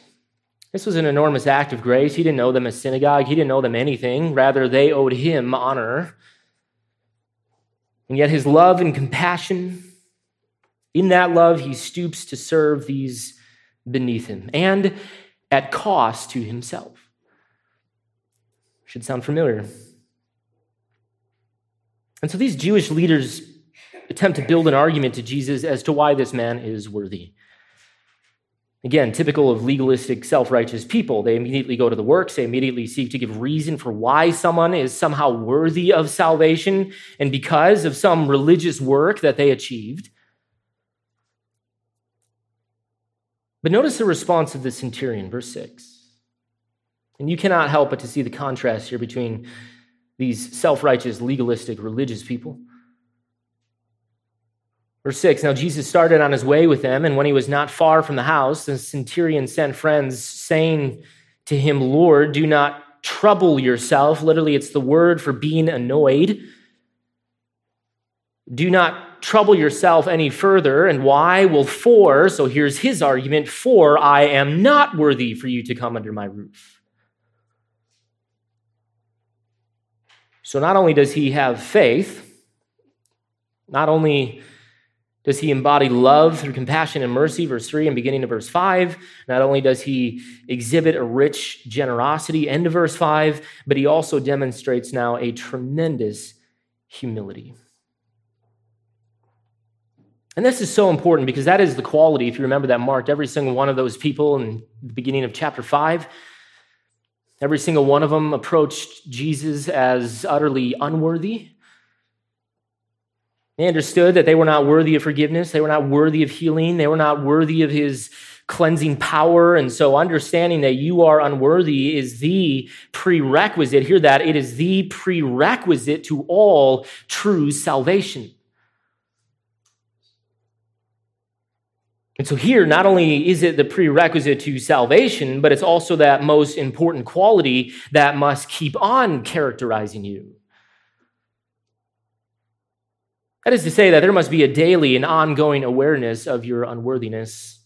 This was an enormous act of grace. He didn't know them as synagogue, he didn't know them anything. Rather, they owed him honor. And yet, his love and compassion, in that love, he stoops to serve these beneath him and at cost to himself. Should sound familiar. And so these Jewish leaders attempt to build an argument to Jesus as to why this man is worthy. Again, typical of legalistic, self righteous people. They immediately go to the works. They immediately seek to give reason for why someone is somehow worthy of salvation and because of some religious work that they achieved. But notice the response of the centurion, verse 6. And you cannot help but to see the contrast here between these self righteous, legalistic, religious people Verse 6 Now Jesus started on his way with them, and when he was not far from the house, the centurion sent friends, saying to him, Lord, do not trouble yourself. Literally, it's the word for being annoyed. Do not trouble yourself any further. And why? Well, for, so here's his argument for I am not worthy for you to come under my roof. So not only does he have faith, not only does he embody love through compassion and mercy, verse 3 and beginning of verse 5? Not only does he exhibit a rich generosity, end of verse 5, but he also demonstrates now a tremendous humility. And this is so important because that is the quality, if you remember, that marked every single one of those people in the beginning of chapter 5. Every single one of them approached Jesus as utterly unworthy they understood that they were not worthy of forgiveness. They were not worthy of healing. They were not worthy of his cleansing power. And so understanding that you are unworthy is the prerequisite. Hear that. It is the prerequisite to all true salvation. And so here, not only is it the prerequisite to salvation, but it's also that most important quality that must keep on characterizing you. That is to say, that there must be a daily and ongoing awareness of your unworthiness.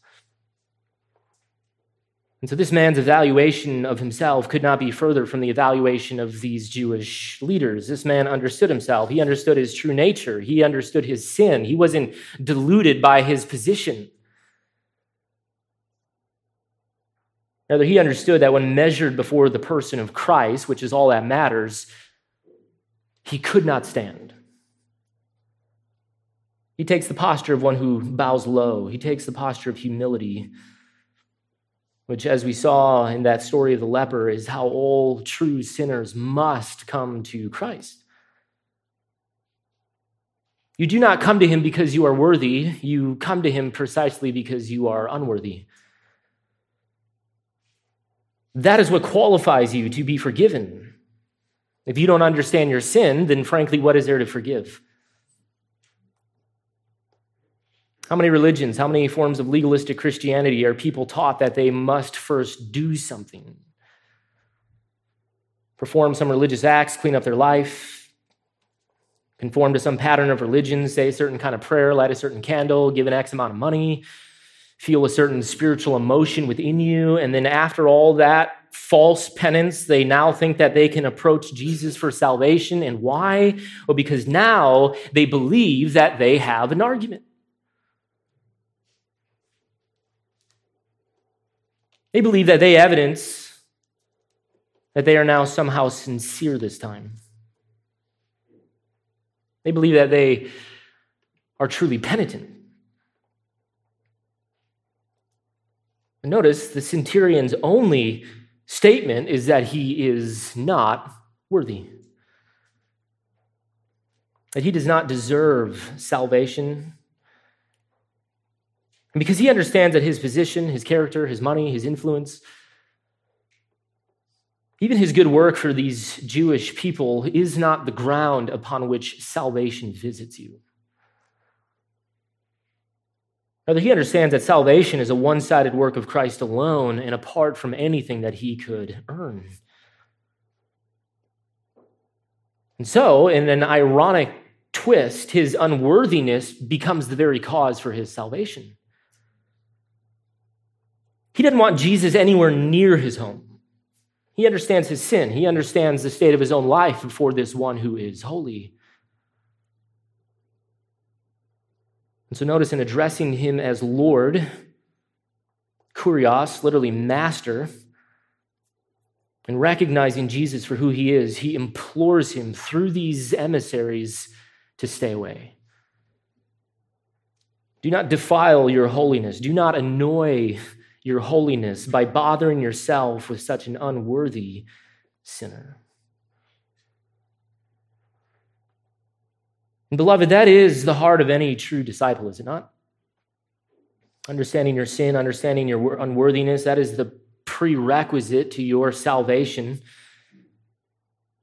And so, this man's evaluation of himself could not be further from the evaluation of these Jewish leaders. This man understood himself. He understood his true nature. He understood his sin. He wasn't deluded by his position. Rather, he understood that when measured before the person of Christ, which is all that matters, he could not stand. He takes the posture of one who bows low. He takes the posture of humility, which, as we saw in that story of the leper, is how all true sinners must come to Christ. You do not come to him because you are worthy, you come to him precisely because you are unworthy. That is what qualifies you to be forgiven. If you don't understand your sin, then frankly, what is there to forgive? How many religions, how many forms of legalistic Christianity are people taught that they must first do something? Perform some religious acts, clean up their life, conform to some pattern of religion, say a certain kind of prayer, light a certain candle, give an X amount of money, feel a certain spiritual emotion within you. And then after all that false penance, they now think that they can approach Jesus for salvation. And why? Well, because now they believe that they have an argument. They believe that they evidence that they are now somehow sincere this time. They believe that they are truly penitent. Notice the centurion's only statement is that he is not worthy, that he does not deserve salvation, and because he understands that his position, his character, his money, his influence, even his good work for these Jewish people is not the ground upon which salvation visits you. Rather, he understands that salvation is a one sided work of Christ alone and apart from anything that he could earn. And so, in an ironic twist, his unworthiness becomes the very cause for his salvation. He doesn't want Jesus anywhere near his home. He understands his sin. He understands the state of his own life before this one who is holy. And so notice in addressing him as Lord, kurios, literally master, and recognizing Jesus for who he is, he implores him through these emissaries to stay away. Do not defile your holiness. Do not annoy your holiness by bothering yourself with such an unworthy sinner. And beloved, that is the heart of any true disciple, is it not? Understanding your sin, understanding your unworthiness, that is the prerequisite to your salvation.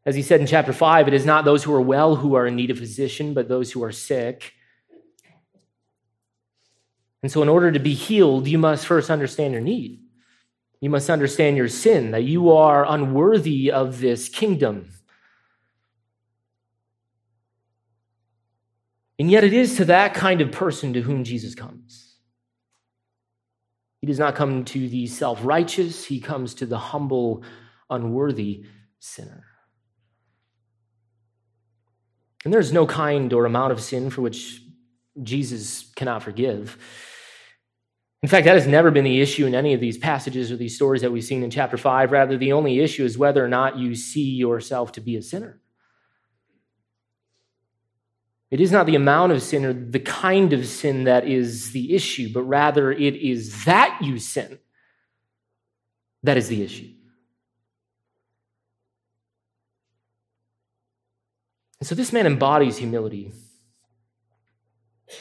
As he said in chapter 5, it is not those who are well who are in need of physician, but those who are sick. And so, in order to be healed, you must first understand your need. You must understand your sin, that you are unworthy of this kingdom. And yet, it is to that kind of person to whom Jesus comes. He does not come to the self righteous, he comes to the humble, unworthy sinner. And there's no kind or amount of sin for which Jesus cannot forgive. In fact, that has never been the issue in any of these passages or these stories that we've seen in chapter 5. Rather, the only issue is whether or not you see yourself to be a sinner. It is not the amount of sin or the kind of sin that is the issue, but rather it is that you sin that is the issue. And so this man embodies humility.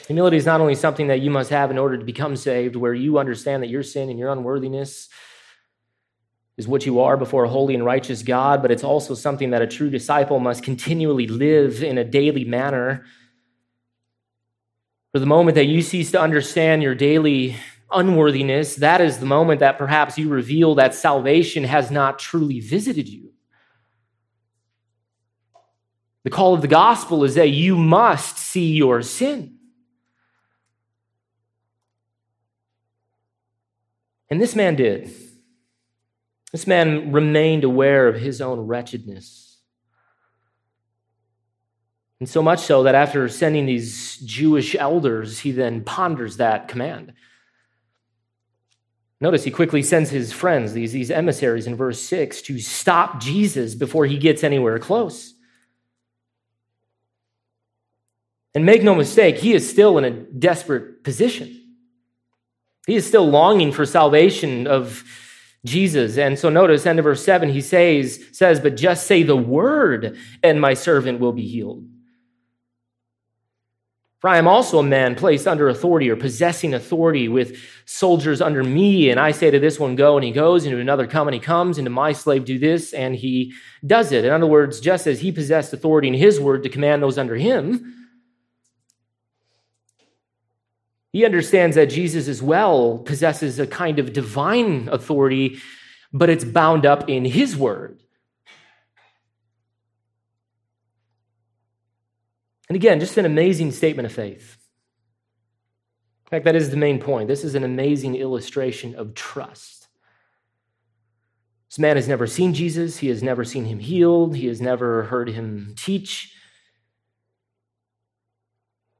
Humility is not only something that you must have in order to become saved, where you understand that your sin and your unworthiness is what you are before a holy and righteous God, but it's also something that a true disciple must continually live in a daily manner. For the moment that you cease to understand your daily unworthiness, that is the moment that perhaps you reveal that salvation has not truly visited you. The call of the gospel is that you must see your sin. And this man did. This man remained aware of his own wretchedness. And so much so that after sending these Jewish elders, he then ponders that command. Notice he quickly sends his friends, these, these emissaries in verse 6, to stop Jesus before he gets anywhere close. And make no mistake, he is still in a desperate position. He is still longing for salvation of Jesus. And so notice, end of verse 7, he says, says, But just say the word, and my servant will be healed. For I am also a man placed under authority or possessing authority with soldiers under me. And I say to this one, Go, and he goes, and to another, Come, and he comes, and to my slave, Do this, and he does it. In other words, just as he possessed authority in his word to command those under him, He understands that Jesus as well possesses a kind of divine authority, but it's bound up in his word. And again, just an amazing statement of faith. In fact, that is the main point. This is an amazing illustration of trust. This man has never seen Jesus, he has never seen him healed, he has never heard him teach.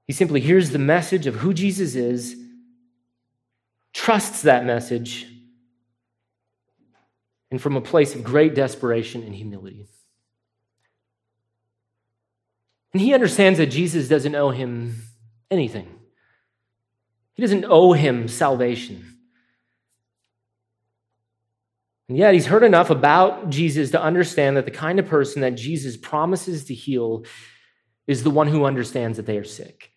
He simply hears the message of who Jesus is, trusts that message, and from a place of great desperation and humility. And he understands that Jesus doesn't owe him anything. He doesn't owe him salvation. And yet, he's heard enough about Jesus to understand that the kind of person that Jesus promises to heal is the one who understands that they are sick.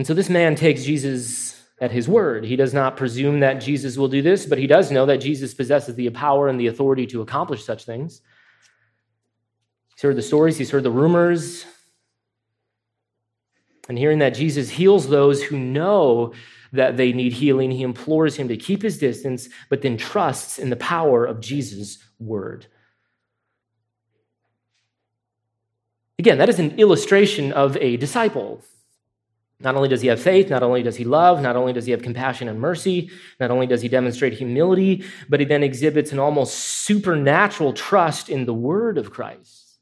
And so this man takes Jesus at his word. He does not presume that Jesus will do this, but he does know that Jesus possesses the power and the authority to accomplish such things. He's heard the stories, he's heard the rumors. And hearing that Jesus heals those who know that they need healing, he implores him to keep his distance, but then trusts in the power of Jesus' word. Again, that is an illustration of a disciple. Not only does he have faith, not only does he love, not only does he have compassion and mercy, not only does he demonstrate humility, but he then exhibits an almost supernatural trust in the word of Christ.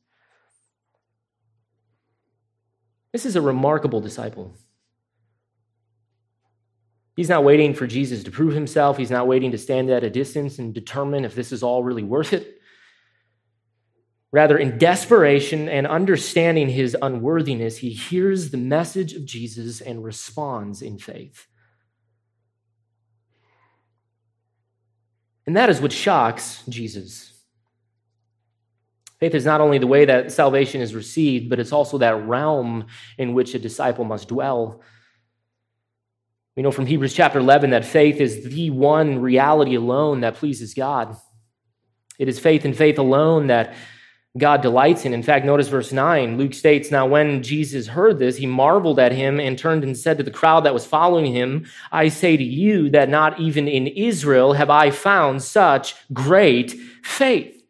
This is a remarkable disciple. He's not waiting for Jesus to prove himself. He's not waiting to stand at a distance and determine if this is all really worth it. Rather, in desperation and understanding his unworthiness, he hears the message of Jesus and responds in faith. And that is what shocks Jesus. Faith is not only the way that salvation is received, but it's also that realm in which a disciple must dwell. We know from Hebrews chapter 11 that faith is the one reality alone that pleases God. It is faith and faith alone that God delights in. In fact, notice verse 9. Luke states, Now when Jesus heard this, he marveled at him and turned and said to the crowd that was following him, I say to you that not even in Israel have I found such great faith.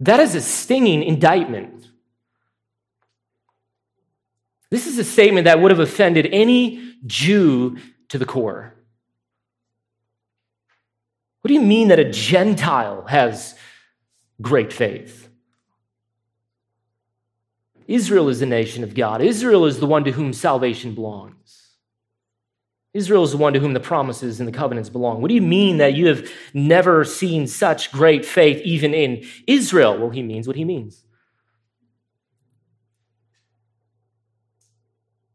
That is a stinging indictment. This is a statement that would have offended any Jew to the core. What do you mean that a Gentile has great faith? Israel is the nation of God. Israel is the one to whom salvation belongs. Israel is the one to whom the promises and the covenants belong. What do you mean that you have never seen such great faith even in Israel? Well, he means what he means.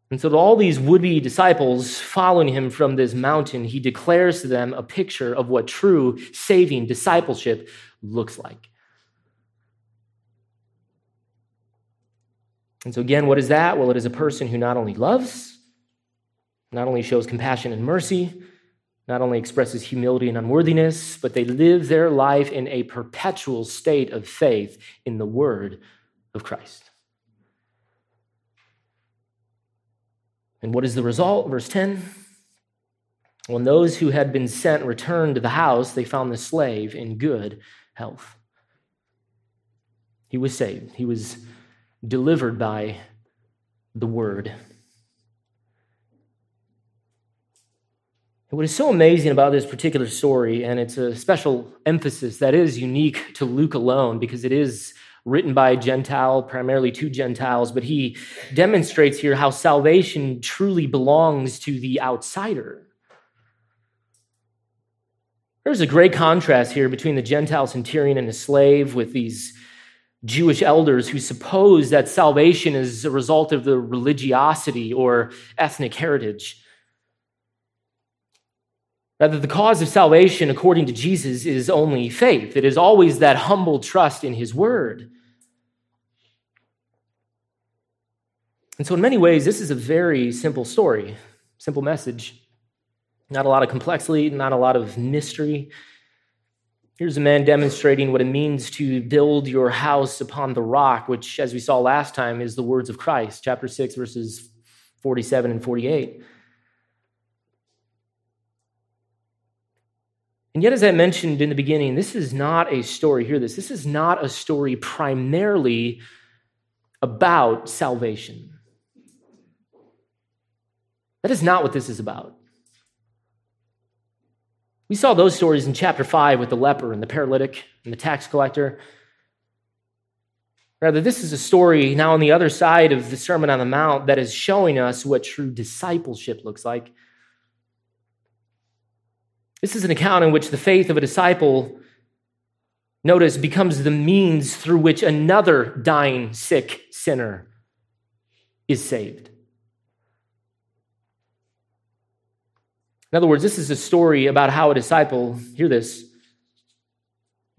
And so, to all these would be disciples following him from this mountain, he declares to them a picture of what true saving discipleship looks like. And so, again, what is that? Well, it is a person who not only loves, not only shows compassion and mercy, not only expresses humility and unworthiness, but they live their life in a perpetual state of faith in the word of Christ. And what is the result? Verse 10 When those who had been sent returned to the house, they found the slave in good health. He was saved, he was delivered by the word. What is so amazing about this particular story, and it's a special emphasis that is unique to Luke alone because it is written by a Gentile, primarily to Gentiles, but he demonstrates here how salvation truly belongs to the outsider. There's a great contrast here between the Gentile centurion and the slave with these Jewish elders who suppose that salvation is a result of the religiosity or ethnic heritage. Rather, the cause of salvation, according to Jesus, is only faith. It is always that humble trust in his word. And so, in many ways, this is a very simple story, simple message. Not a lot of complexity, not a lot of mystery. Here's a man demonstrating what it means to build your house upon the rock, which, as we saw last time, is the words of Christ, chapter 6, verses 47 and 48. And yet, as I mentioned in the beginning, this is not a story, hear this, this is not a story primarily about salvation. That is not what this is about. We saw those stories in chapter 5 with the leper and the paralytic and the tax collector. Rather, this is a story now on the other side of the Sermon on the Mount that is showing us what true discipleship looks like. This is an account in which the faith of a disciple, notice, becomes the means through which another dying, sick sinner is saved. In other words, this is a story about how a disciple, hear this,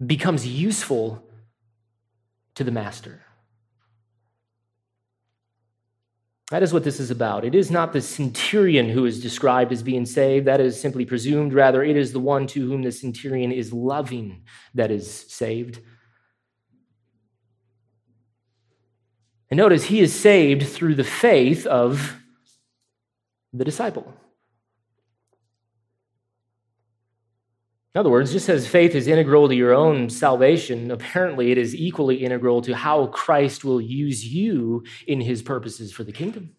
becomes useful to the master. That is what this is about. It is not the centurion who is described as being saved. That is simply presumed. Rather, it is the one to whom the centurion is loving that is saved. And notice, he is saved through the faith of the disciple. In other words, just as faith is integral to your own salvation, apparently it is equally integral to how Christ will use you in his purposes for the kingdom.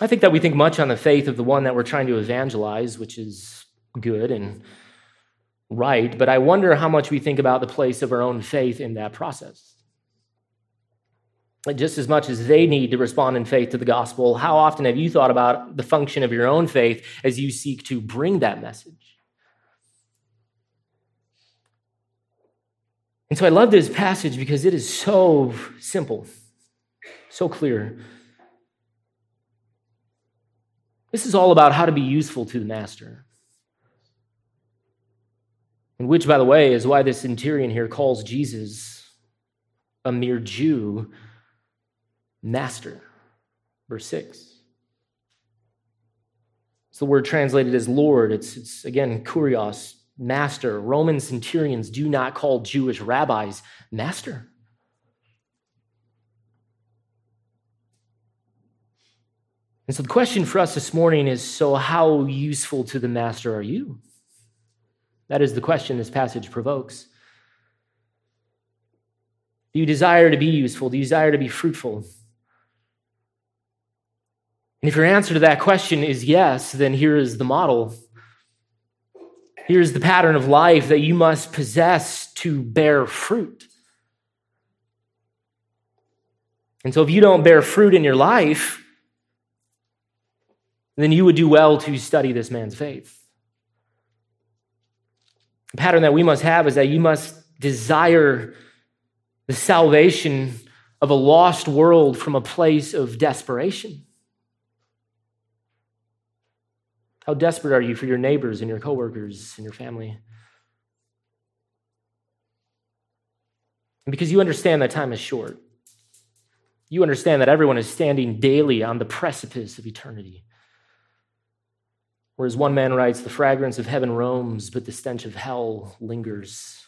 I think that we think much on the faith of the one that we're trying to evangelize, which is good and right, but I wonder how much we think about the place of our own faith in that process. Just as much as they need to respond in faith to the gospel, how often have you thought about the function of your own faith as you seek to bring that message? And so I love this passage because it is so simple, so clear. This is all about how to be useful to the master. And which, by the way, is why this centurion here calls Jesus a mere Jew master. Verse 6. It's the word translated as Lord. It's, it's again, kurios, master. Roman centurions do not call Jewish rabbis master. And so the question for us this morning is so, how useful to the master are you? That is the question this passage provokes. Do you desire to be useful? Do you desire to be fruitful? And if your answer to that question is yes, then here is the model. Here's the pattern of life that you must possess to bear fruit. And so, if you don't bear fruit in your life, then you would do well to study this man's faith. The pattern that we must have is that you must desire the salvation of a lost world from a place of desperation. How desperate are you for your neighbors and your coworkers and your family? And because you understand that time is short, you understand that everyone is standing daily on the precipice of eternity. Whereas one man writes, The fragrance of heaven roams, but the stench of hell lingers.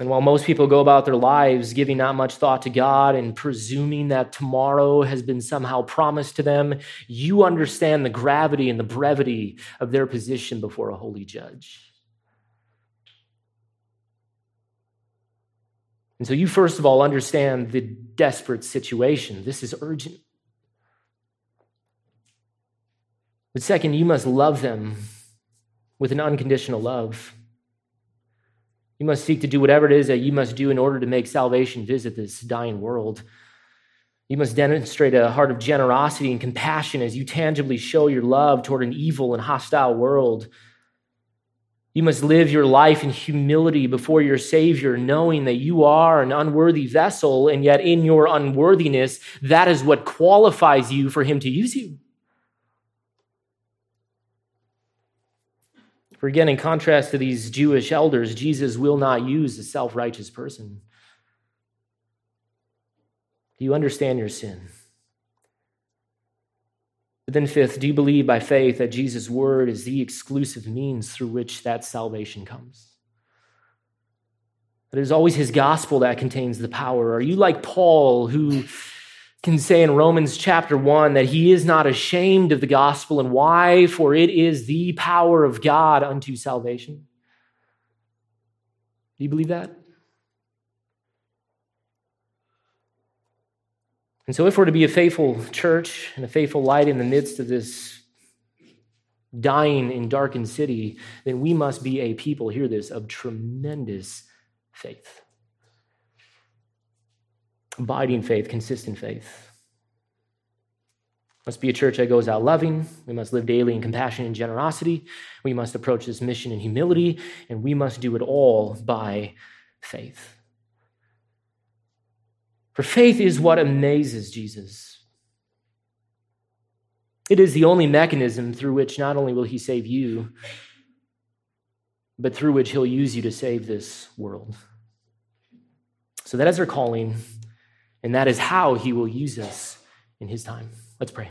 And while most people go about their lives giving not much thought to God and presuming that tomorrow has been somehow promised to them, you understand the gravity and the brevity of their position before a holy judge. And so you, first of all, understand the desperate situation. This is urgent. But second, you must love them with an unconditional love. You must seek to do whatever it is that you must do in order to make salvation visit this dying world. You must demonstrate a heart of generosity and compassion as you tangibly show your love toward an evil and hostile world. You must live your life in humility before your Savior, knowing that you are an unworthy vessel, and yet in your unworthiness, that is what qualifies you for Him to use you. For again, in contrast to these Jewish elders, Jesus will not use a self righteous person. Do you understand your sin? But then, fifth, do you believe by faith that Jesus' word is the exclusive means through which that salvation comes? That it is always his gospel that contains the power. Are you like Paul, who can say in Romans chapter 1 that he is not ashamed of the gospel and why? For it is the power of God unto salvation. Do you believe that? And so, if we're to be a faithful church and a faithful light in the midst of this dying and darkened city, then we must be a people, hear this, of tremendous faith abiding faith, consistent faith. Must be a church that goes out loving. We must live daily in compassion and generosity. We must approach this mission in humility, and we must do it all by faith. For faith is what amazes Jesus. It is the only mechanism through which not only will he save you, but through which he'll use you to save this world. So that is our calling. And that is how he will use us in his time. Let's pray.